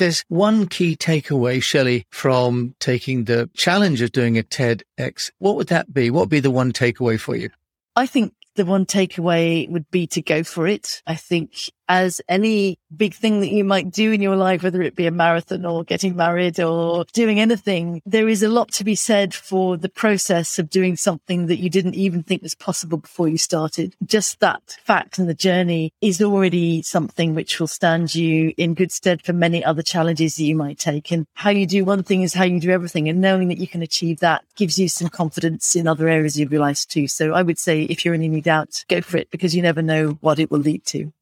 there's one key takeaway, Shelley, from taking the challenge of doing a TEDx, what would that be? What would be the one takeaway for you? I think the one takeaway would be to go for it. I think as any big thing that you might do in your life, whether it be a marathon or getting married or doing anything, there is a lot to be said for the process of doing something that you didn't even think was possible before you started. Just that fact and the journey is already something which will stand you in good stead for many other challenges that you might take. And how you do one thing is how you do everything. And knowing that you can achieve that gives you some confidence in other areas of your life too. So I would say if you're in any doubt, go for it because you never know what it will lead to.